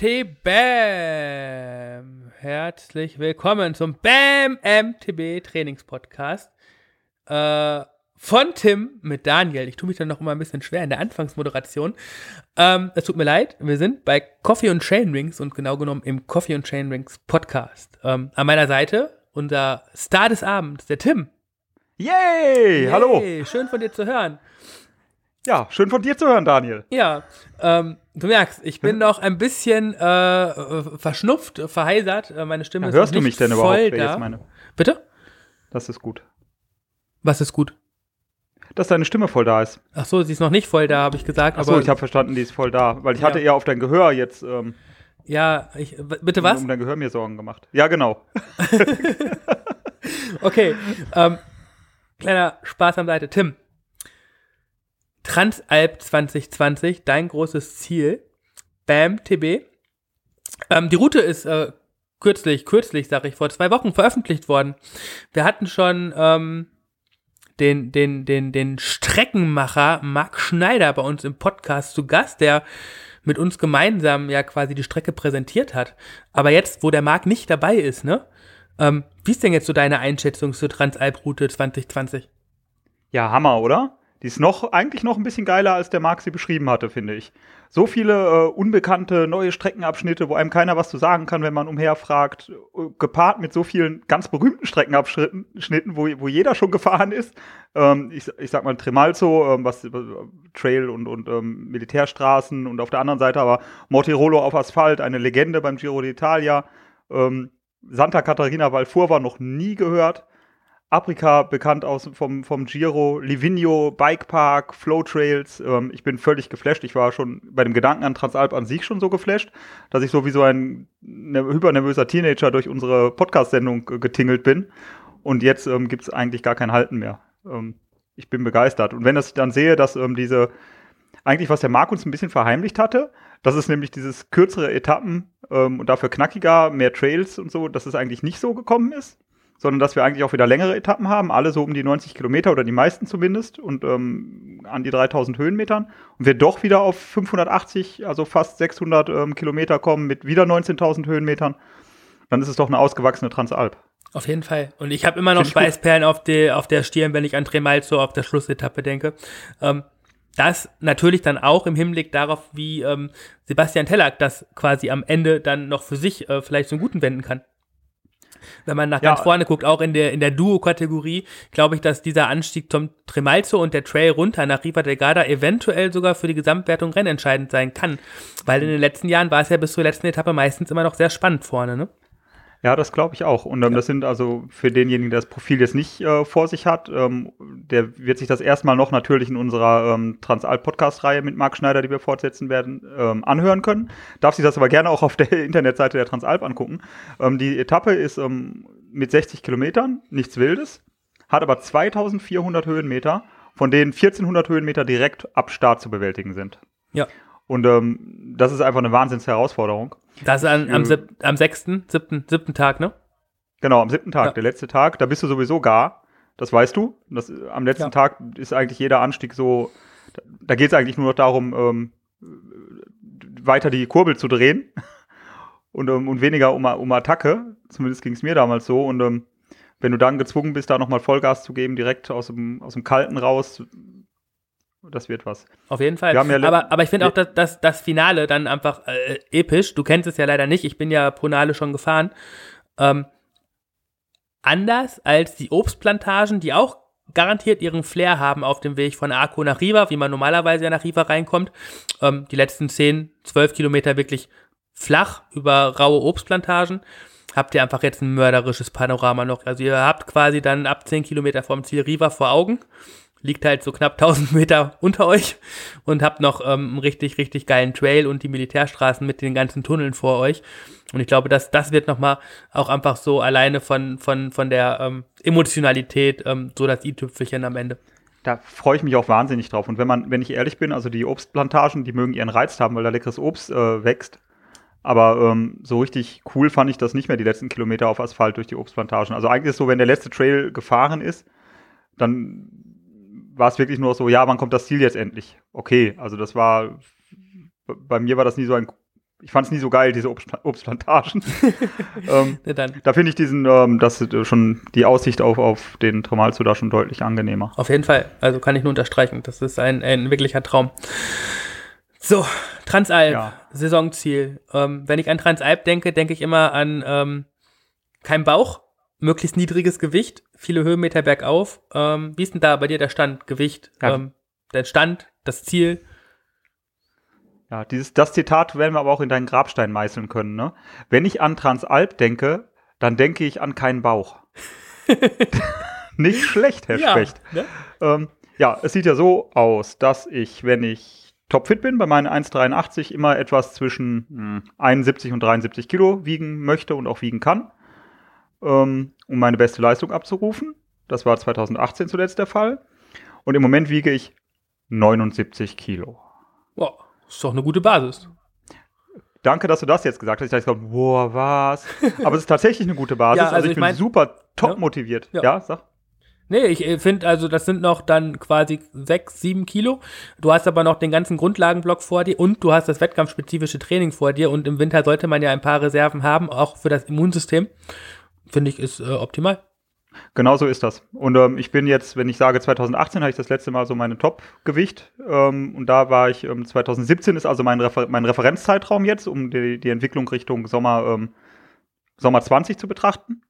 MT Bam. Herzlich willkommen zum Bam MTB Trainingspodcast. Äh, von Tim mit Daniel. Ich tue mich dann noch immer ein bisschen schwer in der Anfangsmoderation. Ähm, es tut mir leid, wir sind bei Coffee und Chain Rings und genau genommen im Coffee und Chain Rings Podcast. Ähm, an meiner Seite unser Star des Abends, der Tim. Yay! Yay! Hallo! Schön von dir zu hören. Ja, schön von dir zu hören, Daniel. Ja, ähm, du merkst, ich bin noch ein bisschen äh, verschnupft, verheisert. Äh, meine Stimme ja, ist hörst nicht du mich denn voll überhaupt? da. Jetzt meine? Bitte? Das ist gut. Was ist gut? Dass deine Stimme voll da ist. Ach so, sie ist noch nicht voll da, habe ich gesagt. Ach so, ich habe verstanden, die ist voll da, weil ich ja. hatte eher auf dein Gehör jetzt. Ähm, ja, ich, bitte was? Um dein Gehör mir Sorgen gemacht. Ja, genau. okay, ähm, kleiner Spaß am Seite. Tim, Transalp 2020, dein großes Ziel. Bam, TB. Ähm, die Route ist äh, kürzlich, kürzlich, sage ich, vor zwei Wochen veröffentlicht worden. Wir hatten schon ähm, den, den, den, den Streckenmacher Marc Schneider bei uns im Podcast zu Gast, der mit uns gemeinsam ja quasi die Strecke präsentiert hat. Aber jetzt, wo der Marc nicht dabei ist, ne? Ähm, wie ist denn jetzt so deine Einschätzung zur Transalp-Route 2020? Ja, Hammer, oder? Die ist noch, eigentlich noch ein bisschen geiler, als der Marc sie beschrieben hatte, finde ich. So viele äh, unbekannte neue Streckenabschnitte, wo einem keiner was zu sagen kann, wenn man umherfragt, äh, gepaart mit so vielen ganz berühmten Streckenabschnitten, wo, wo jeder schon gefahren ist. Ähm, ich, ich sag mal Tremalzo, ähm, was äh, Trail und, und ähm, Militärstraßen und auf der anderen Seite aber Mortirolo auf Asphalt, eine Legende beim Giro d'Italia. Ähm, Santa Catarina Valfurva noch nie gehört. Afrika bekannt aus vom, vom Giro, Livigno, Bikepark, Flow Trails. Ähm, ich bin völlig geflasht. Ich war schon bei dem Gedanken an Transalp an sich schon so geflasht, dass ich sowieso ein ne, hypernervöser Teenager durch unsere Podcast-Sendung getingelt bin. Und jetzt ähm, gibt es eigentlich gar kein Halten mehr. Ähm, ich bin begeistert. Und wenn ich dann sehe, dass ähm, diese, eigentlich was der Marc uns ein bisschen verheimlicht hatte, dass es nämlich dieses kürzere Etappen ähm, und dafür knackiger, mehr Trails und so, dass es eigentlich nicht so gekommen ist sondern dass wir eigentlich auch wieder längere Etappen haben, alle so um die 90 Kilometer oder die meisten zumindest und ähm, an die 3000 Höhenmetern und wir doch wieder auf 580, also fast 600 ähm, Kilometer kommen mit wieder 19.000 Höhenmetern, dann ist es doch eine ausgewachsene Transalp. Auf jeden Fall. Und ich habe immer noch Schweißperlen auf, die, auf der Stirn, wenn ich an Tremalzo auf der Schlussetappe denke. Ähm, das natürlich dann auch im Hinblick darauf, wie ähm, Sebastian Tellack das quasi am Ende dann noch für sich äh, vielleicht zum Guten wenden kann. Wenn man nach ja. ganz vorne guckt, auch in der, in der Duo-Kategorie, glaube ich, dass dieser Anstieg zum Tremalzo und der Trail runter nach Riva del Garda eventuell sogar für die Gesamtwertung rennentscheidend sein kann. Weil in den letzten Jahren war es ja bis zur letzten Etappe meistens immer noch sehr spannend vorne, ne? Ja, das glaube ich auch. Und ähm, ja. das sind also für denjenigen, der das Profil jetzt nicht äh, vor sich hat, ähm, der wird sich das erstmal noch natürlich in unserer ähm, Transalp-Podcast-Reihe mit Marc Schneider, die wir fortsetzen werden, ähm, anhören können. Darf sich das aber gerne auch auf der Internetseite der Transalp angucken. Ähm, die Etappe ist ähm, mit 60 Kilometern, nichts Wildes, hat aber 2400 Höhenmeter, von denen 1400 Höhenmeter direkt ab Start zu bewältigen sind. Ja. Und ähm, das ist einfach eine Wahnsinnsherausforderung. Das ist an, am, sieb, am sechsten, siebten, siebten Tag, ne? Genau, am siebten Tag, ja. der letzte Tag, da bist du sowieso gar. Das weißt du. Das, am letzten ja. Tag ist eigentlich jeder Anstieg so, da, da geht es eigentlich nur noch darum, ähm, weiter die Kurbel zu drehen und, um, und weniger um, um Attacke. Zumindest ging es mir damals so. Und ähm, wenn du dann gezwungen bist, da nochmal Vollgas zu geben, direkt aus dem, aus dem Kalten raus, das wird was. Auf jeden Fall. Ja aber, aber ich finde auch, dass, dass das Finale dann einfach äh, episch. Du kennst es ja leider nicht. Ich bin ja Pronale schon gefahren. Ähm, anders als die Obstplantagen, die auch garantiert ihren Flair haben auf dem Weg von Arco nach Riva, wie man normalerweise ja nach Riva reinkommt. Ähm, die letzten 10, 12 Kilometer wirklich flach über raue Obstplantagen. Habt ihr einfach jetzt ein mörderisches Panorama noch. Also ihr habt quasi dann ab 10 Kilometer vom Ziel Riva vor Augen liegt halt so knapp 1000 Meter unter euch und habt noch ähm, einen richtig, richtig geilen Trail und die Militärstraßen mit den ganzen Tunneln vor euch. Und ich glaube, dass das wird nochmal auch einfach so alleine von, von, von der ähm, Emotionalität ähm, so das i-Tüpfelchen am Ende. Da freue ich mich auch wahnsinnig drauf. Und wenn man, wenn ich ehrlich bin, also die Obstplantagen, die mögen ihren Reiz haben, weil da leckeres Obst äh, wächst. Aber ähm, so richtig cool fand ich das nicht mehr, die letzten Kilometer auf Asphalt durch die Obstplantagen. Also eigentlich ist es so, wenn der letzte Trail gefahren ist, dann war es wirklich nur so, ja, wann kommt das Ziel jetzt endlich? Okay, also das war, bei mir war das nie so ein ich fand es nie so geil, diese Obst Obstplantagen. ähm, da finde ich diesen, ähm, das äh, schon die Aussicht auf, auf den Tramalzo da schon deutlich angenehmer. Auf jeden Fall. Also kann ich nur unterstreichen. Das ist ein, ein wirklicher Traum. So, Transalp, ja. Saisonziel. Ähm, wenn ich an Transalp denke, denke ich immer an ähm, kein Bauch, möglichst niedriges Gewicht, viele Höhenmeter bergauf. Ähm, wie ist denn da bei dir der Stand, Gewicht, ja. ähm, der Stand, das Ziel? Ja, dieses, das Zitat werden wir aber auch in deinen Grabstein meißeln können. Ne? Wenn ich an Transalp denke, dann denke ich an keinen Bauch. Nicht schlecht, Herr ja, Specht. Ne? Ähm, ja, es sieht ja so aus, dass ich, wenn ich topfit bin, bei meinen 1,83 immer etwas zwischen mh, hm, 71 und 73 Kilo wiegen möchte und auch wiegen kann, ähm, um meine beste Leistung abzurufen. Das war 2018 zuletzt der Fall. Und im Moment wiege ich 79 Kilo. Wow. Ist doch eine gute Basis. Danke, dass du das jetzt gesagt hast. Ich dachte, boah, was? Aber es ist tatsächlich eine gute Basis. ja, also, also ich, ich, bin mein, super top ja, motiviert. Ja, ja sag. Nee, ich äh, finde, also das sind noch dann quasi sechs, sieben Kilo. Du hast aber noch den ganzen Grundlagenblock vor dir und du hast das wettkampfspezifische Training vor dir und im Winter sollte man ja ein paar Reserven haben, auch für das Immunsystem. Finde ich, ist äh, optimal. Genau so ist das. Und ähm, ich bin jetzt, wenn ich sage 2018, habe ich das letzte Mal so meine Top-Gewicht. Ähm, und da war ich, ähm, 2017 ist also mein, Refer mein Referenzzeitraum jetzt, um die, die Entwicklung Richtung Sommer, ähm, Sommer 20 zu betrachten.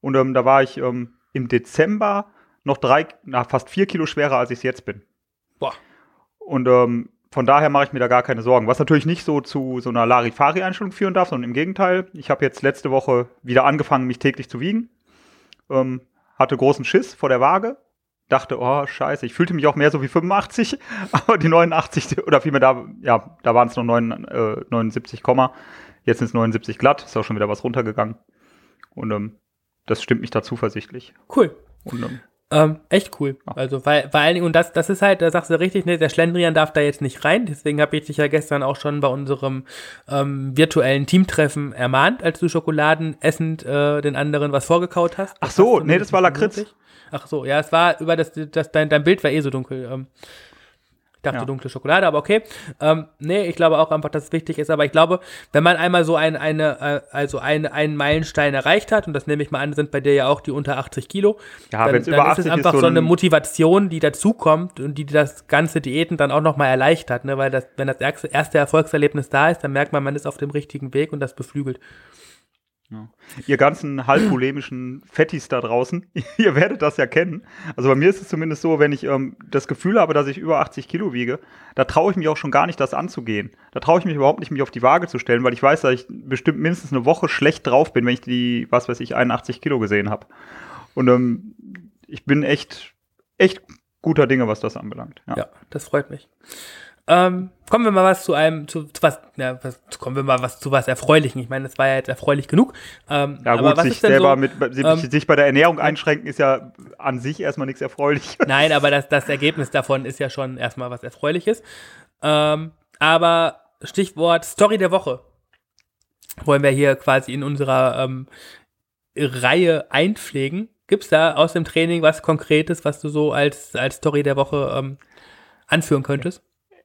Und ähm, da war ich ähm, im Dezember noch drei, na, fast vier Kilo schwerer, als ich es jetzt bin. Boah. Und von daher mache ich mir da gar keine Sorgen. Was natürlich nicht so zu so einer Larifari-Einstellung führen darf, sondern im Gegenteil. Ich habe jetzt letzte Woche wieder angefangen, mich täglich zu wiegen ähm, hatte großen Schiss vor der Waage, dachte, oh, scheiße, ich fühlte mich auch mehr so wie 85, aber die 89, oder vielmehr da, ja, da waren es noch 9, äh, 79, jetzt sind es 79 glatt, ist auch schon wieder was runtergegangen. Und ähm, das stimmt mich da zuversichtlich. Cool. Und, ähm, ähm, echt cool. Ja. Also, weil, vor allen Dingen, und das, das ist halt, da sagst du richtig, ne, der Schlendrian darf da jetzt nicht rein. Deswegen habe ich dich ja gestern auch schon bei unserem ähm, virtuellen Teamtreffen ermahnt, als du Schokoladen essend äh, den anderen was vorgekaut hast. Ach so, nee, das war Lakritz. Ach so, ja, es war über das, das dein, dein Bild war eh so dunkel. Ähm, ich dachte ja. dunkle Schokolade, aber okay. Ähm, nee, ich glaube auch einfach, dass es wichtig ist. Aber ich glaube, wenn man einmal so ein, eine, äh, also ein, einen Meilenstein erreicht hat, und das nehme ich mal an, sind bei dir ja auch die unter 80 Kilo, ja, dann, dann ist es einfach ist so, so, eine Motivation, die dazukommt und die das ganze Diäten dann auch nochmal erleichtert. Ne? Weil das, wenn das erste Erfolgserlebnis da ist, dann merkt man, man ist auf dem richtigen Weg und das beflügelt. Ja. Ihr ganzen halb polemischen Fettis da draußen, ihr werdet das ja kennen. Also bei mir ist es zumindest so, wenn ich ähm, das Gefühl habe, dass ich über 80 Kilo wiege, da traue ich mich auch schon gar nicht, das anzugehen. Da traue ich mich überhaupt nicht, mich auf die Waage zu stellen, weil ich weiß, dass ich bestimmt mindestens eine Woche schlecht drauf bin, wenn ich die, was weiß ich, 81 Kilo gesehen habe. Und ähm, ich bin echt, echt guter Dinge, was das anbelangt. Ja, ja das freut mich. Ähm, kommen wir mal was zu einem, zu, zu was, ja, was, kommen wir mal was zu was Erfreulichen. Ich meine, das war ja jetzt erfreulich genug. Ähm, ja gut, sich selber so, mit, ähm, sich bei der Ernährung einschränken ist ja an sich erstmal nichts Erfreuliches. Nein, aber das, das Ergebnis davon ist ja schon erstmal was Erfreuliches. Ähm, aber Stichwort Story der Woche wollen wir hier quasi in unserer ähm, Reihe einpflegen. Gibt es da aus dem Training was Konkretes, was du so als, als Story der Woche ähm, anführen könntest?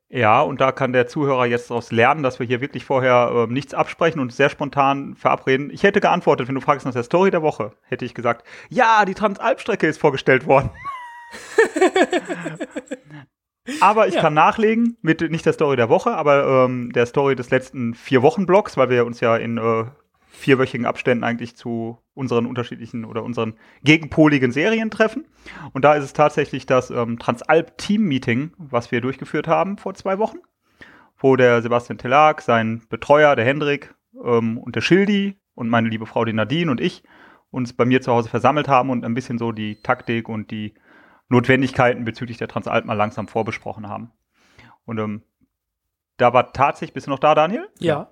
Ja, und da kann der Zuhörer jetzt daraus lernen, dass wir hier wirklich vorher äh, nichts absprechen und sehr spontan verabreden. Ich hätte geantwortet, wenn du fragst nach der Story der Woche, hätte ich gesagt, ja, die Transalpstrecke ist vorgestellt worden. aber ich ja. kann nachlegen mit nicht der Story der Woche, aber ähm, der Story des letzten vier Wochen Blocks, weil wir uns ja in äh, vierwöchigen Abständen eigentlich zu unseren unterschiedlichen oder unseren gegenpoligen Serien treffen. Und da ist es tatsächlich das ähm, Transalp-Team-Meeting, was wir durchgeführt haben vor zwei Wochen, wo der Sebastian Tellag, sein Betreuer, der Hendrik ähm, und der Schildi und meine liebe Frau, die Nadine und ich uns bei mir zu Hause versammelt haben und ein bisschen so die Taktik und die Notwendigkeiten bezüglich der Transalp mal langsam vorbesprochen haben. Und ähm, da war tatsächlich, bist du noch da, Daniel? Ja.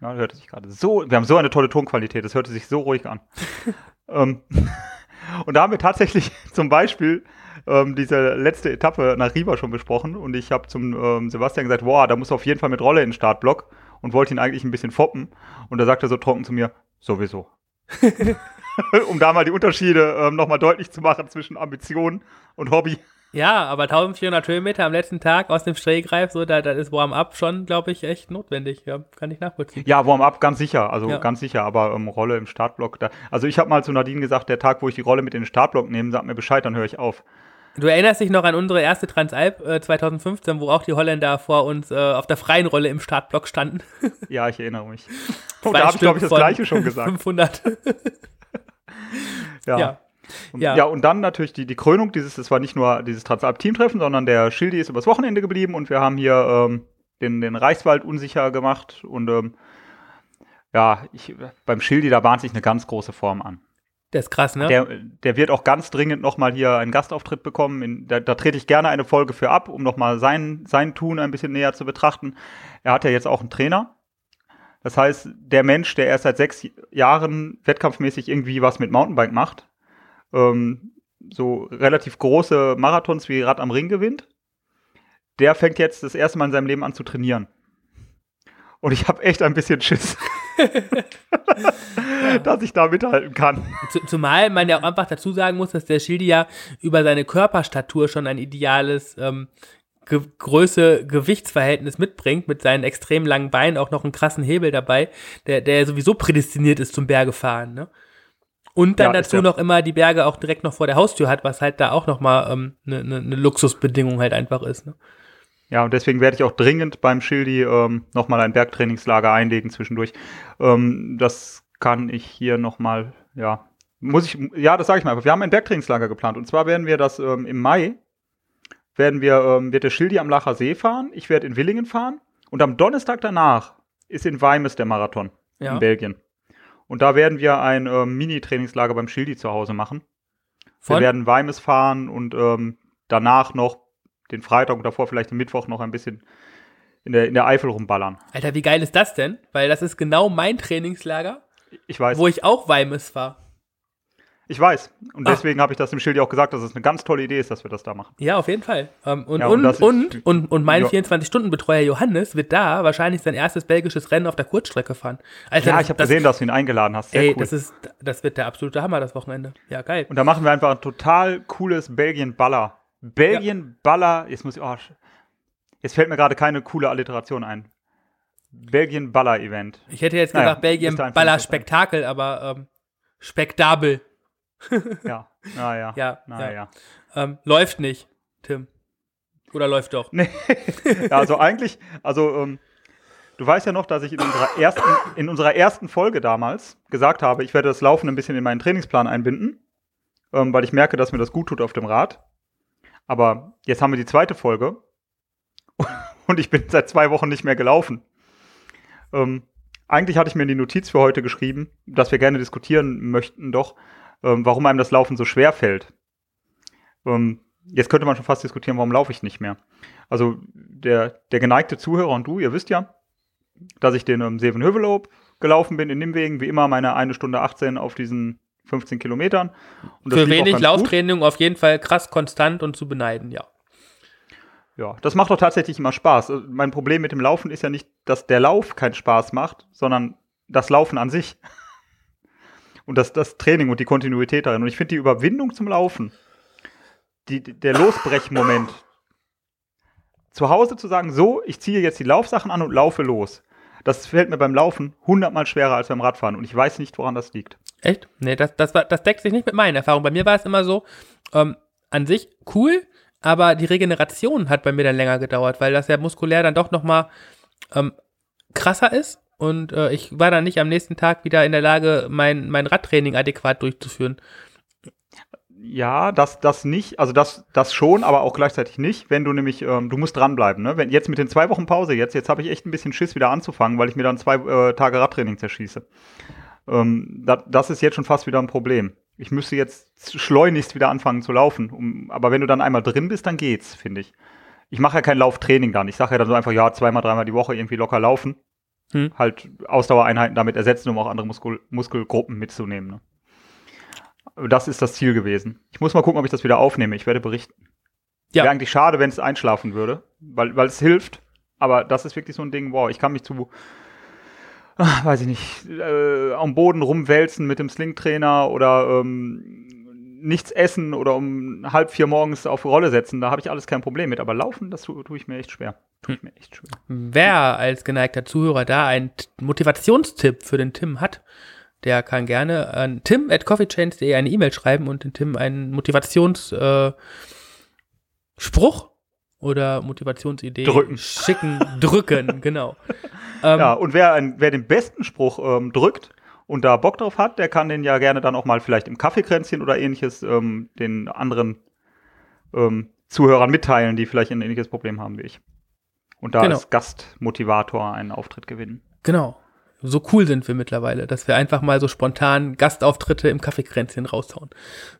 Ja, hörte sich gerade so, wir haben so eine tolle Tonqualität, das hörte sich so ruhig an. ähm, und da haben wir tatsächlich zum Beispiel ähm, diese letzte Etappe nach Riva schon besprochen und ich habe zum ähm, Sebastian gesagt, boah, da muss auf jeden Fall mit Rolle in den Startblock und wollte ihn eigentlich ein bisschen foppen und da sagte er so trocken zu mir, sowieso. um da mal die Unterschiede ähm, nochmal deutlich zu machen zwischen Ambition und Hobby. Ja, aber 1400 Höhenmeter am letzten Tag aus dem Stehgreif, so, da, da ist Warm-up schon, glaube ich, echt notwendig. Ja, kann ich nachvollziehen. Ja, Warm-up ganz sicher, also Ja. ganz sicher, aber ähm, Rolle im Startblock. Da, also ich habe mal zu Nadine gesagt, der Tag, wo ich die Rolle mit in den Startblock nehme, sagt mir Bescheid, dann höre ich auf. Du erinnerst dich noch an unsere erste Transalp äh, 2015, wo auch die Holländer vor uns äh, auf der freien Rolle im Startblock standen. Ja, ich erinnere mich. Oh, da habe ich, glaube ich, das Gleiche schon gesagt. 500. Ja. ja. Und, Ja. ja. und dann natürlich die, die Krönung dieses, das war nicht nur dieses Transalp-Teamtreffen, sondern der Schildi ist übers Wochenende geblieben und wir haben hier ähm, den, den Reichswald unsicher gemacht und ähm, ja, ich, beim Schildi, da bahnt sich eine ganz große Form an. Das ist krass, ne? Der, der wird auch ganz dringend nochmal hier einen Gastauftritt bekommen. In, da, da trete ich gerne eine Folge für ab, um nochmal sein, sein Tun ein bisschen näher zu betrachten. Er hat ja jetzt auch einen Trainer. Das heißt, der Mensch, der erst seit sechs Jahren wettkampfmäßig irgendwie was mit Mountainbike macht, ähm, so relativ große Marathons wie Rad am Ring gewinnt, der fängt jetzt das erste Mal in seinem Leben an zu trainieren. Und ich habe echt ein bisschen Schiss, dass ich da mithalten kann. Zu, zumal man ja auch einfach dazu sagen muss, dass der Schildi ja über seine Körperstatur schon ein ideales ähm, Ge Größe-Gewichtsverhältnis mitbringt, mit seinen extrem langen Beinen, auch noch einen krassen Hebel dabei, der, der sowieso prädestiniert ist zum Bergefahren. Ne? Und dann Ja, dazu noch immer die Berge auch direkt noch vor der Haustür hat, was halt da auch nochmal eine ähm, ne, ne ne Luxusbedingung halt einfach ist. Ne? Ja, und deswegen werde ich auch dringend beim Schildi ähm, nochmal ein Bergtrainingslager einlegen zwischendurch. Ähm, das kann ich hier nochmal, ja, muss ich, ja, das sage ich mal einfach. Wir haben ein Bergtrainingslager geplant. Und zwar werden wir das ähm, im Mai, werden wir, ähm, wird der Schildi am Lacher See fahren, ich werde in Willingen fahren und am Donnerstag danach ist in Weimes der Marathon Ja. in Belgien. Und da werden wir ein ähm, Mini-Trainingslager beim Schildi zu Hause machen. Wir Von? werden Weimes fahren und ähm, danach noch den Freitag und davor vielleicht den Mittwoch noch ein bisschen in der, in der Eifel rumballern. Alter, wie geil ist das denn? Weil das ist genau mein Trainingslager, Ich weiß, wo ich auch Weimes war. Ich weiß. Und Ah. deswegen habe ich das dem Schildi auch gesagt, dass es eine ganz tolle Idee ist, dass wir das da machen. Ja, auf jeden Fall. Ähm, und, Ja, und und, ist- und, und, und mein Ja. 24-Stunden-Betreuer Johannes wird da wahrscheinlich sein erstes belgisches Rennen auf der Kurzstrecke fahren. Alter, Ja, das- ich habe gesehen, dass du ihn eingeladen hast. Sehr Ey, cool. das, ist, das wird der absolute Hammer, das Wochenende. Ja, geil. und da machen wir einfach ein total cooles Belgien-Baller. Belgien-Baller, jetzt muss ich, oh, jetzt fällt mir gerade keine coole Alliteration ein. Belgien-Baller-Event. Ich hätte jetzt Naja, gesagt, Belgien ist da einfach Baller nicht so Spektakel, aber ähm, Spektabel. Ja, naja. Ja, naja. ja. Ähm, läuft nicht, Tim. Oder läuft doch? Nee. Ja, also eigentlich, also ähm, du weißt ja noch, dass ich in unserer, ersten, in unserer ersten Folge damals gesagt habe, ich werde das Laufen ein bisschen in meinen Trainingsplan einbinden, ähm, weil ich merke, dass mir das gut tut auf dem Rad. Aber jetzt haben wir die zweite Folge und ich bin seit zwei Wochen nicht mehr gelaufen. Ähm, eigentlich hatte ich mir in die Notiz für heute geschrieben, dass wir gerne diskutieren möchten, doch, ähm, warum einem das Laufen so schwer fällt. Ähm, jetzt könnte man schon fast diskutieren, warum laufe ich nicht mehr. Also der, der geneigte Zuhörer und du, ihr wisst ja, dass ich den ähm, Seven Hövelob gelaufen bin in Nimwegen, wie immer meine eine Stunde 18 auf diesen 15 Kilometern. Und das Für wenig ganz gut. Lauftraining auf jeden Fall krass konstant und zu beneiden, ja. Ja, das macht doch tatsächlich immer Spaß. Also Mein Problem mit dem Laufen ist ja nicht, dass der Lauf keinen Spaß macht, sondern das Laufen an sich. Und das, das Training und die Kontinuität darin. Und ich finde die Überwindung zum Laufen, die, der Losbrechmoment, zu Hause zu sagen, so, ich ziehe jetzt die Laufsachen an und laufe los. Das fällt mir beim Laufen hundertmal schwerer als beim Radfahren. Und ich weiß nicht, woran das liegt. Echt? Nee, das, das, war, das deckt sich nicht mit meinen Erfahrungen. Bei mir war es immer so, ähm, an sich cool, aber die Regeneration hat bei mir dann länger gedauert, weil das ja muskulär dann doch nochmal ähm, krasser ist. Und äh, ich war dann nicht am nächsten Tag wieder in der Lage, mein, mein Radtraining adäquat durchzuführen. Ja, das, das nicht, also das, das schon, aber auch gleichzeitig nicht, wenn du nämlich, ähm, du musst dranbleiben, ne? Wenn jetzt mit den zwei Wochen Pause jetzt, jetzt habe ich echt ein bisschen Schiss wieder anzufangen, weil ich mir dann zwei äh, Tage Radtraining zerschieße. Ähm, da, das ist jetzt schon fast wieder ein Problem. Ich müsste jetzt schleunigst wieder anfangen zu laufen. Um, aber wenn du dann einmal drin bist, dann geht's, finde ich. Ich mache ja kein Lauftraining dann. Ich sage ja dann so einfach, ja, zweimal, dreimal die Woche irgendwie locker laufen. Hm. Halt Ausdauereinheiten damit ersetzen, um auch andere Muskel Muskelgruppen mitzunehmen. Ne? Das ist das Ziel gewesen. Ich muss mal gucken, ob ich das wieder aufnehme. Ich werde berichten. Ja. Wäre eigentlich schade, wenn es einschlafen würde, weil, weil es hilft. Aber das ist wirklich so ein Ding, wow, ich kann mich zu, ah, weiß ich nicht, äh, am Boden rumwälzen mit dem Slingtrainer oder ähm, nichts essen oder um halb vier morgens auf Rolle setzen, da habe ich alles kein Problem mit. Aber laufen, das tue, tue ich mir echt schwer. Tue ich mir echt schwer. Wer als geneigter Zuhörer da einen Motivationstipp für den Tim hat, der kann gerne an tim at coffeechains.de eine E-Mail schreiben und den Tim einen Motivationsspruch äh, oder Motivationsidee drücken. schicken, drücken, genau. Ähm, ja, und wer, ein, wer den besten Spruch ähm, drückt, und da Bock drauf hat, der kann den ja gerne dann auch mal vielleicht im Kaffeekränzchen oder ähnliches ähm, den anderen ähm, Zuhörern mitteilen, die vielleicht ein ähnliches Problem haben wie ich. Und da genau. als Gastmotivator einen Auftritt gewinnen. Genau. So cool sind wir mittlerweile, dass wir einfach mal so spontan Gastauftritte im Kaffeekränzchen raushauen.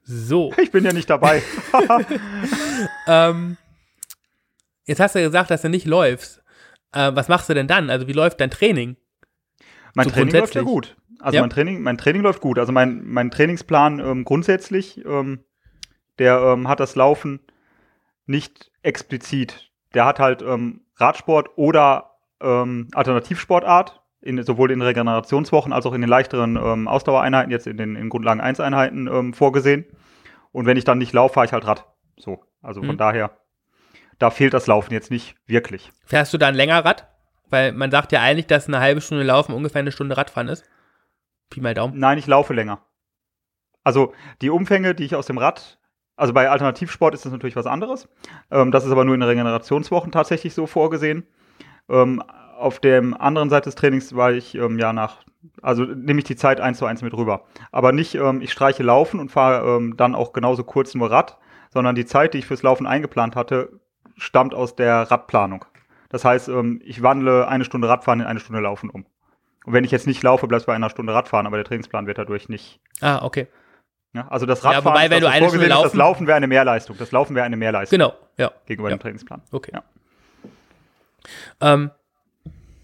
So. Ich bin ja nicht dabei. ähm, jetzt hast du gesagt, dass du nicht läufst. Äh, was machst du denn dann? Also wie läuft dein Training? Mein so Training läuft ja gut. Also ja. mein Training, mein Training läuft gut. Also mein, mein Trainingsplan ähm, grundsätzlich, ähm, der ähm, hat das Laufen nicht explizit. Der hat halt ähm, Radsport oder ähm, Alternativsportart, in, sowohl in Regenerationswochen als auch in den leichteren ähm, Ausdauereinheiten, jetzt in den in Grundlagen 1 Einheiten vorgesehen. Und wenn ich dann nicht laufe, fahre ich halt Rad. So. Also von mhm. daher, da fehlt das Laufen jetzt nicht wirklich. Fährst du dann länger Rad? Weil man sagt ja eigentlich, dass eine halbe Stunde Laufen ungefähr eine Stunde Radfahren ist. Pi mal Daumen. Nein, ich laufe länger. Also die Umfänge, die ich aus dem Rad, also bei Alternativsport ist das natürlich was anderes. Ähm, das ist aber nur in Regenerationswochen tatsächlich so vorgesehen. Ähm, auf der anderen Seite des Trainings war ich ähm, ja nach, also nehme ich die Zeit eins zu eins mit rüber. Aber nicht, ähm, ich streiche Laufen und fahre ähm, dann auch genauso kurz nur Rad, sondern die Zeit, die ich fürs Laufen eingeplant hatte, stammt aus der Radplanung. Das heißt, ähm, ich wandle eine Stunde Radfahren in eine Stunde Laufen um. Und wenn ich jetzt nicht laufe, bleibst du bei einer Stunde Radfahren, aber der Trainingsplan wird dadurch nicht. Ah, okay. Ja, also das Radfahren, ja, wobei, wenn du eine Stunde laufen, ist, das Laufen wäre eine Mehrleistung. Das Laufen wäre eine Mehrleistung. Genau, ja. Gegenüber ja. dem Trainingsplan. Okay. Ja. Ähm,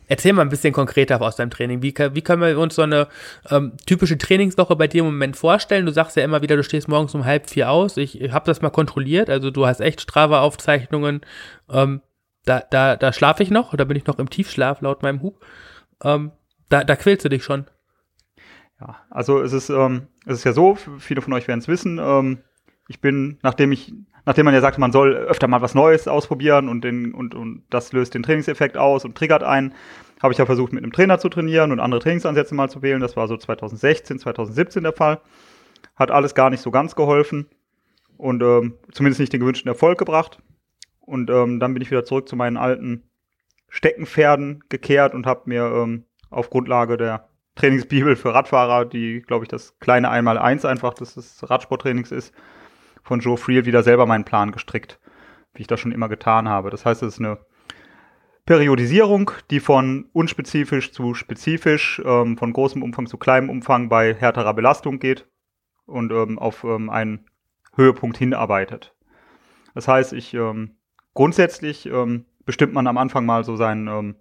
erzähl mal ein bisschen konkreter aus deinem Training. Wie, wie können wir uns so eine ähm, typische Trainingswoche bei dir im Moment vorstellen? Du sagst ja immer wieder, du stehst morgens um halb vier aus. Ich, ich habe das mal kontrolliert. Also du hast echt Strava-Aufzeichnungen. Ähm, da, da, da schlafe ich noch oder bin ich noch im Tiefschlaf laut meinem Hub. Ähm, da, da quälst du dich schon. Ja, also es ist, ähm, es ist ja so, viele von euch werden es wissen, ähm, ich bin, nachdem ich, nachdem man ja sagt, man soll öfter mal was Neues ausprobieren und, den, und, und das löst den Trainingseffekt aus und triggert einen, habe ich ja versucht, mit einem Trainer zu trainieren und andere Trainingsansätze mal zu wählen. Das war so 2016, 2017 der Fall. Hat alles gar nicht so ganz geholfen und ähm, zumindest nicht den gewünschten Erfolg gebracht. Und ähm, dann bin ich wieder zurück zu meinen alten Steckenpferden gekehrt und habe mir ähm, auf Grundlage der Trainingsbibel für Radfahrer, die, glaube ich, das kleine Einmal-Eins einfach des, des Radsporttrainings ist, von Joe Friel wieder selber meinen Plan gestrickt, wie ich das schon immer getan habe. Das heißt, es ist eine Periodisierung, die von unspezifisch zu spezifisch, ähm, von großem Umfang zu kleinem Umfang bei härterer Belastung geht und ähm, auf ähm, einen Höhepunkt hinarbeitet. Das heißt, ich ähm, grundsätzlich ähm, bestimmt man am Anfang mal so seinen ähm,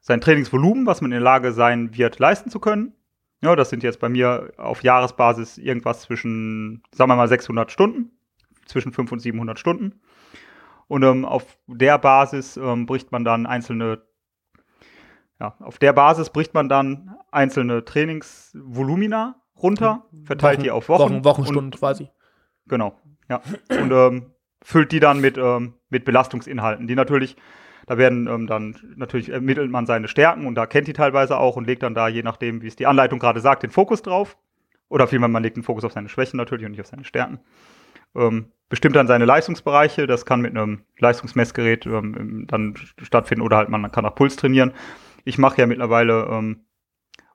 sein Trainingsvolumen, was man in der Lage sein wird, leisten zu können. Ja, das sind jetzt bei mir auf Jahresbasis irgendwas zwischen, sagen wir mal, 600 Stunden, zwischen 500 und 700 Stunden. Und ähm, auf der Basis ähm, bricht man dann einzelne, ja, auf der Basis bricht man dann einzelne Trainingsvolumina runter, verteilt Wochen, die auf Wochen. Wochen Wochenstunden und, quasi. Genau, ja. Und ähm, füllt die dann mit, ähm, mit Belastungsinhalten, die natürlich da werden ähm, dann natürlich ermittelt man seine Stärken und da kennt die teilweise auch und legt dann da, je nachdem, wie es die Anleitung gerade sagt, den Fokus drauf. Oder vielmehr, man legt den Fokus auf seine Schwächen natürlich und nicht auf seine Stärken. Ähm, bestimmt dann seine Leistungsbereiche. Das kann mit einem Leistungsmessgerät ähm, dann stattfinden oder halt man kann nach Puls trainieren. Ich mache ja mittlerweile ähm,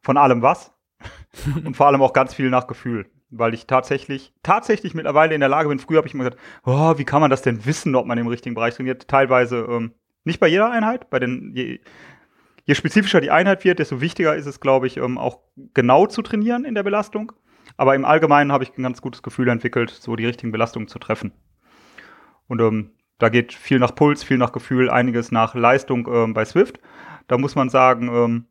von allem was und vor allem auch ganz viel nach Gefühl, weil ich tatsächlich, tatsächlich mittlerweile in der Lage bin. Früher habe ich immer gesagt, oh, wie kann man das denn wissen, ob man im richtigen Bereich trainiert? Teilweise ähm, nicht bei jeder Einheit, bei den, je, je spezifischer die Einheit wird, desto wichtiger ist es, glaube ich, ähm, auch genau zu trainieren in der Belastung. Aber im Allgemeinen habe ich ein ganz gutes Gefühl entwickelt, so die richtigen Belastungen zu treffen. Und ähm, da geht viel nach Puls, viel nach Gefühl, einiges nach Leistung ähm, bei Swift. Da muss man sagen, ähm,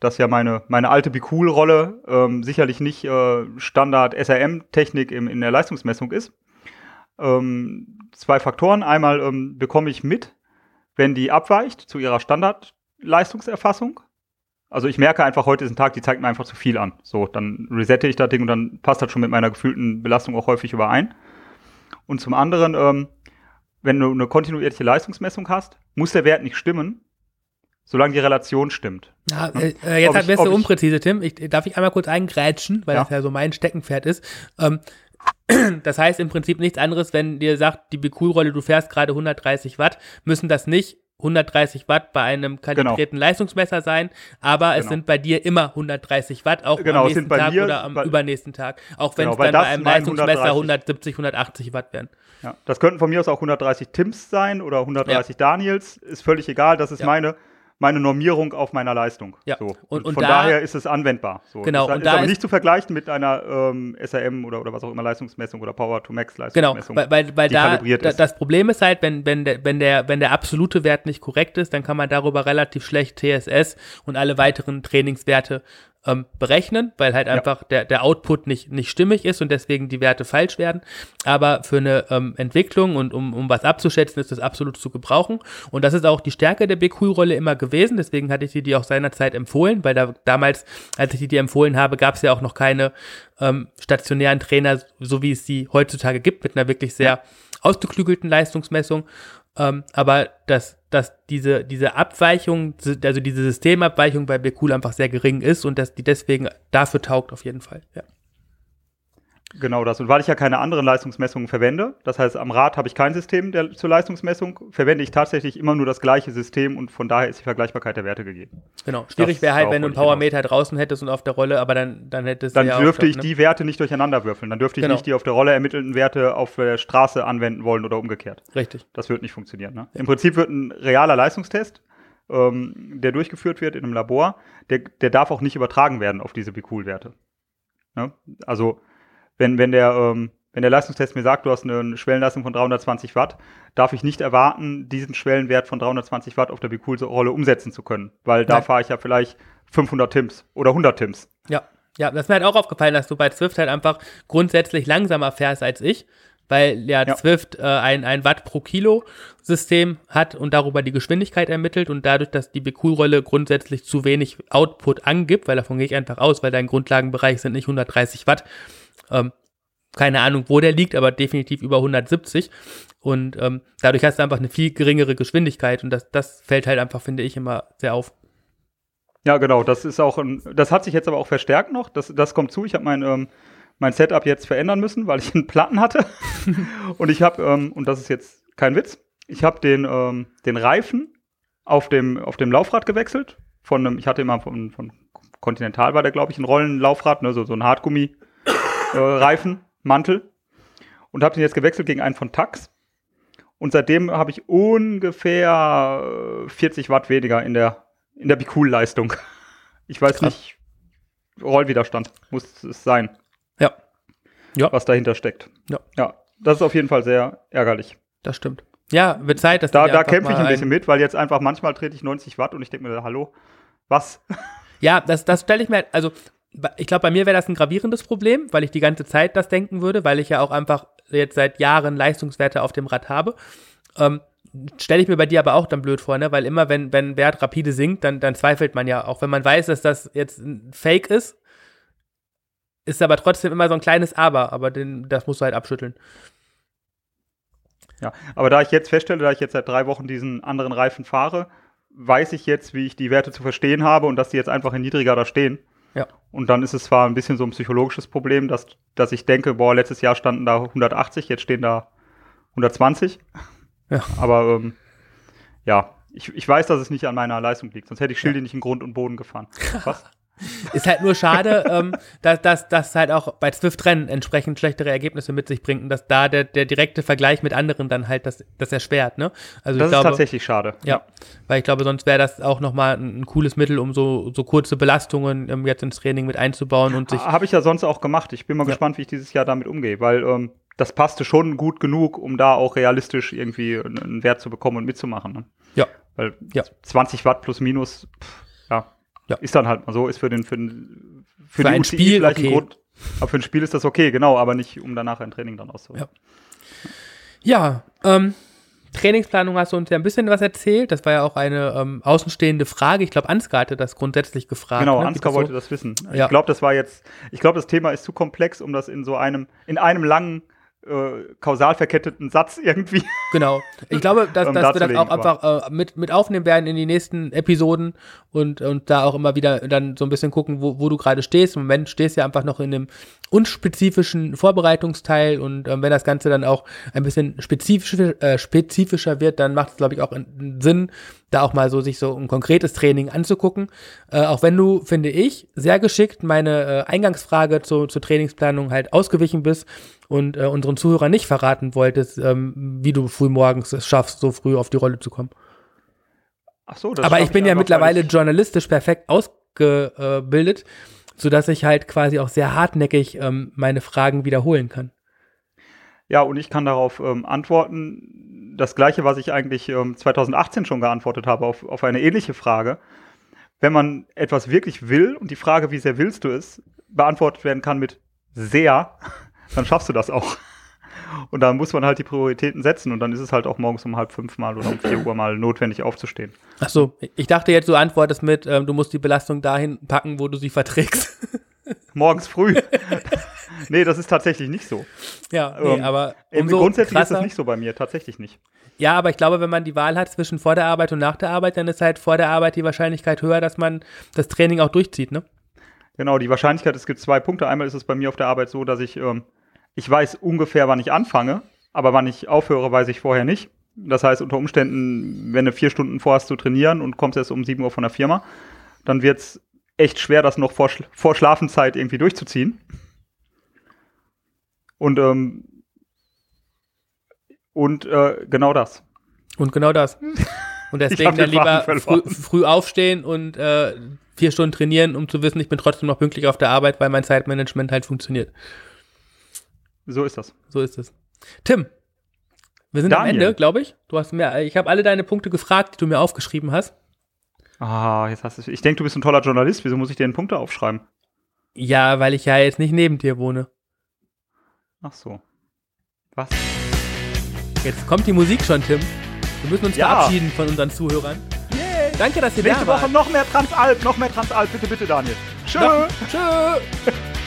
dass ja meine, meine alte Be Cool-Rolle ähm, sicherlich nicht äh, Standard SRM-Technik in der Leistungsmessung ist. Ähm, zwei Faktoren. Einmal ähm, bekomme ich mit, wenn die abweicht zu ihrer Standardleistungserfassung. Also ich merke einfach, heute ist ein Tag, die zeigt mir einfach zu viel an. So, dann resette ich das Ding und dann passt das schon mit meiner gefühlten Belastung auch häufig überein. Und zum anderen, ähm, wenn du eine kontinuierliche Leistungsmessung hast, muss der Wert nicht stimmen, solange die Relation stimmt. Ja, äh, äh jetzt hat bist du unpräzise, Tim. Ich, darf ich einmal kurz eingrätschen, weil ja. das ja so mein Steckenpferd ist. Ähm, das heißt im Prinzip nichts anderes, wenn dir sagt, die Becool-Rolle, du fährst gerade 130 Watt, müssen das nicht 130 Watt bei einem kalibrierten genau. Leistungsmesser sein, aber genau. es sind bei dir immer 130 Watt, auch genau, am nächsten Tag mir, oder am weil, übernächsten Tag. Auch wenn genau, es dann bei einem Leistungsmesser 170, 180 Watt wären. Ja, das könnten von mir aus auch 130 Tims sein oder 130 ja. Daniels, ist völlig egal, das ist ja. meine meine Normierung auf meiner Leistung. Ja. So. Und, und, von da, daher ist es anwendbar. So. Genau. Das und ist da aber ist nicht zu vergleichen mit einer ähm, SRM oder, oder was auch immer Leistungsmessung oder Power to Max Leistungsmessung. Genau, weil, weil, weil da, da das Problem ist halt, wenn, wenn, der, wenn, der, wenn der absolute Wert nicht korrekt ist, dann kann man darüber relativ schlecht TSS und alle weiteren Trainingswerte ähm, berechnen, weil halt einfach der, der Output nicht, nicht stimmig ist und deswegen die Werte falsch werden. Aber für eine ähm, Entwicklung und um, um was abzuschätzen, ist das absolut zu gebrauchen. Und das ist auch die Stärke der BQ-Rolle immer gewesen. Deswegen hatte ich dir die auch seinerzeit empfohlen, weil da damals, als ich die dir empfohlen habe, gab es ja auch noch keine ähm, stationären Trainer, so wie es sie heutzutage gibt, mit einer wirklich sehr ausgeklügelten Leistungsmessung. Ähm, aber dass, dass diese, diese Abweichung, also diese Systemabweichung bei Bekul einfach sehr gering ist und dass die deswegen dafür taugt auf jeden Fall. Ja. Genau das. Und weil ich ja keine anderen Leistungsmessungen verwende, das heißt, am Rad habe ich kein System der, zur Leistungsmessung, verwende ich tatsächlich immer nur das gleiche System und von daher ist die Vergleichbarkeit der Werte gegeben. Genau. Schwierig wäre halt, wenn du einen Powermeter draußen hättest und auf der Rolle, aber dann, dann hättest du. Dann ja dürfte ich ne? die Werte nicht durcheinander würfeln. Dann dürfte ich genau. nicht die auf der Rolle ermittelten Werte auf der Straße anwenden wollen oder umgekehrt. Richtig. Das wird nicht funktionieren. Ne? Im Prinzip wird ein realer Leistungstest, ähm, der durchgeführt wird in einem Labor, der, der darf auch nicht übertragen werden auf diese Bicool-Werte. Ne? Also wenn, wenn der, ähm, wenn der Leistungstest mir sagt, du hast eine Schwellenleistung von 320 Watt, darf ich nicht erwarten, diesen Schwellenwert von 320 Watt auf der Bicool-Rolle umsetzen zu können, weil da fahre ich ja vielleicht 500 Tims oder 100 Tims. Ja, ja, das ist mir halt auch aufgefallen, dass du bei Zwift halt einfach grundsätzlich langsamer fährst als ich, weil ja, ja. Zwift äh, ein, ein Watt pro Kilo System hat und darüber die Geschwindigkeit ermittelt und dadurch, dass die BQ-Rolle grundsätzlich zu wenig Output angibt, weil davon gehe ich einfach aus, weil dein Grundlagenbereich sind nicht 130 Watt, ähm, keine Ahnung, wo der liegt, aber definitiv über 170. Und ähm, dadurch hast du einfach eine viel geringere Geschwindigkeit und das, das fällt halt einfach, finde ich, immer sehr auf. Ja, genau. Das ist auch ein, das hat sich jetzt aber auch verstärkt noch. Das, das kommt zu. Ich habe mein, ähm, mein Setup jetzt verändern müssen, weil ich einen Platten hatte. und ich habe, ähm, und das ist jetzt kein Witz, ich habe den, ähm, den Reifen auf dem, auf dem Laufrad gewechselt. Von einem, ich hatte immer von, von Continental war der, glaube ich, ein Rollenlaufrad, ne, so, so ein Hartgummi äh, Reifen, Mantel und habe den jetzt gewechselt gegen einen von Tax. Und seitdem habe ich ungefähr 40 äh, Watt weniger in der, in der Bicool-Leistung. Ich weiß Krass. nicht, Rollwiderstand muss es sein. Ja. Was dahinter steckt. Ja. Ja, das ist auf jeden Fall sehr ärgerlich. Das stimmt. Ja, wird Zeit, dass Da, da kämpfe ich ein bisschen mit, weil jetzt einfach manchmal trete ich 90 Watt und ich denke mir, hallo, was? Ja, das, das stelle ich mir, also ich glaube, bei mir wäre das ein gravierendes Problem, weil ich die ganze Zeit das denken würde, weil ich ja auch einfach jetzt seit Jahren Leistungswerte auf dem Rad habe. Ähm, Stelle ich mir bei dir aber auch dann blöd vor, ne? Weil immer, wenn, wenn Wert rapide sinkt, dann, dann zweifelt man ja, auch wenn man weiß, dass das jetzt ein Fake ist, ist aber trotzdem immer so ein kleines Aber, aber den, das musst du halt abschütteln. Ja, aber da ich jetzt feststelle, da ich jetzt seit drei Wochen diesen anderen Reifen fahre, weiß ich jetzt, wie ich die Werte zu verstehen habe und dass die jetzt einfach in niedriger da stehen. Ja. Und dann ist es zwar ein bisschen so ein psychologisches Problem, dass, dass ich denke, boah, letztes Jahr standen da 180, jetzt stehen da 120. Ja. Aber ähm, ja, ich, ich weiß, dass es nicht an meiner Leistung liegt, sonst hätte ich Schilde ja. nicht in Grund und Boden gefahren. Was? Ist halt nur schade, ähm, dass, dass, dass halt auch bei Swift-Rennen entsprechend schlechtere Ergebnisse mit sich bringt und dass da der, der direkte Vergleich mit anderen dann halt das, das erschwert, ne? Also das ist glaube, tatsächlich schade. Ja, weil ich glaube, sonst wäre das auch nochmal ein, ein cooles Mittel, um so, so kurze Belastungen ähm, jetzt ins Training mit einzubauen und sich. Habe ich ja sonst auch gemacht. Ich bin mal ja. gespannt, wie ich dieses Jahr damit umgehe, weil ähm, das passte schon gut genug, um da auch realistisch irgendwie einen Wert zu bekommen und mitzumachen. Ne? Ja. Weil ja. 20 Watt plus minus, pff, ja. Ist dann halt mal so, ist für den, für, den, für, für ein UCI Spiel vielleicht okay. ein Grund. Aber für ein Spiel ist das okay, genau, aber nicht, um danach ein Training dann auszuholen. Ja, ja ähm, Trainingsplanung hast du uns ja ein bisschen was erzählt. Das war ja auch eine ähm, außenstehende Frage. Ich glaube, Ansgar hatte das grundsätzlich gefragt. Genau, ne? Ansgar so? wollte das wissen. Ja. Ich glaube, das war jetzt, ich glaube, das Thema ist zu komplex, um das in so einem, in einem langen, äh, kausal verketteten Satz irgendwie. Genau. Ich glaube, dass, Ähm, dass wir das auch einfach äh, mit, mit aufnehmen werden in die nächsten Episoden und, und da auch immer wieder dann so ein bisschen gucken, wo, wo du gerade stehst. Im Moment stehst du ja einfach noch in einem unspezifischen Vorbereitungsteil und ähm, wenn das Ganze dann auch ein bisschen spezifischer, äh, spezifischer wird, dann macht es, glaube ich, auch in- Sinn, da auch mal so sich so ein konkretes Training anzugucken. Äh, auch wenn du, finde ich, sehr geschickt meine äh, Eingangsfrage zu, zur Trainingsplanung halt ausgewichen bist und äh, unseren Zuhörern nicht verraten wolltest, ähm, wie du früh morgens es schaffst, so früh auf die Rolle zu kommen. Ach so, das Aber ich bin ja einfach, mittlerweile journalistisch perfekt ausgebildet, sodass ich halt quasi auch sehr hartnäckig ähm, meine Fragen wiederholen kann. Ja, und ich kann darauf ähm, antworten. Das gleiche, was ich eigentlich ähm, 2018 schon geantwortet habe auf, auf eine ähnliche Frage. Wenn man etwas wirklich will und die Frage, wie sehr willst du es, beantwortet werden kann mit sehr, dann schaffst du das auch. Und da muss man halt die Prioritäten setzen und dann ist es halt auch morgens um halb fünf mal oder um vier Uhr mal notwendig aufzustehen. Ach so, ich dachte jetzt, du antwortest mit, ähm, du musst die Belastung dahin packen, wo du sie verträgst. Morgens früh. nee, das ist tatsächlich nicht so. ja, nee, Ähm, aber umso Grundsätzlich ist krasser. das nicht so bei mir, tatsächlich nicht. Ja, aber ich glaube, wenn man die Wahl hat zwischen vor der Arbeit und nach der Arbeit, dann ist halt vor der Arbeit die Wahrscheinlichkeit höher, dass man das Training auch durchzieht, ne? Genau, die Wahrscheinlichkeit, es gibt zwei Punkte. Einmal ist es bei mir auf der Arbeit so, dass ich, ähm, ich weiß ungefähr, wann ich anfange, aber wann ich aufhöre, weiß ich vorher nicht. Das heißt, unter Umständen, wenn du vier Stunden vorhast zu trainieren und kommst erst um 7 Uhr von der Firma, dann wird es echt schwer, das noch vor, Schla- vor Schlafenszeit irgendwie durchzuziehen. Und, ähm, und äh, genau das. Und genau das. Und deswegen dann lieber früh, früh aufstehen und äh, vier Stunden trainieren, um zu wissen, ich bin trotzdem noch pünktlich auf der Arbeit, weil mein Zeitmanagement halt funktioniert. So ist das. So ist es. Tim, wir sind am Daniel. Ende, glaube ich. Du hast mir, ich habe alle deine Punkte gefragt, die du mir aufgeschrieben hast. Ah, jetzt hast du Ich denke, du bist ein toller Journalist. Wieso muss ich dir denn Punkte aufschreiben? Ja, weil ich ja jetzt nicht neben dir wohne. Ach so. Was? Jetzt kommt die Musik schon, Tim. Wir müssen uns Ja. verabschieden von unseren Zuhörern. Yay. Danke, dass ihr Nächste da Woche wart. noch mehr Transalp, noch mehr Transalp. Bitte, bitte, Daniel. Tschö. Noch- Tschö.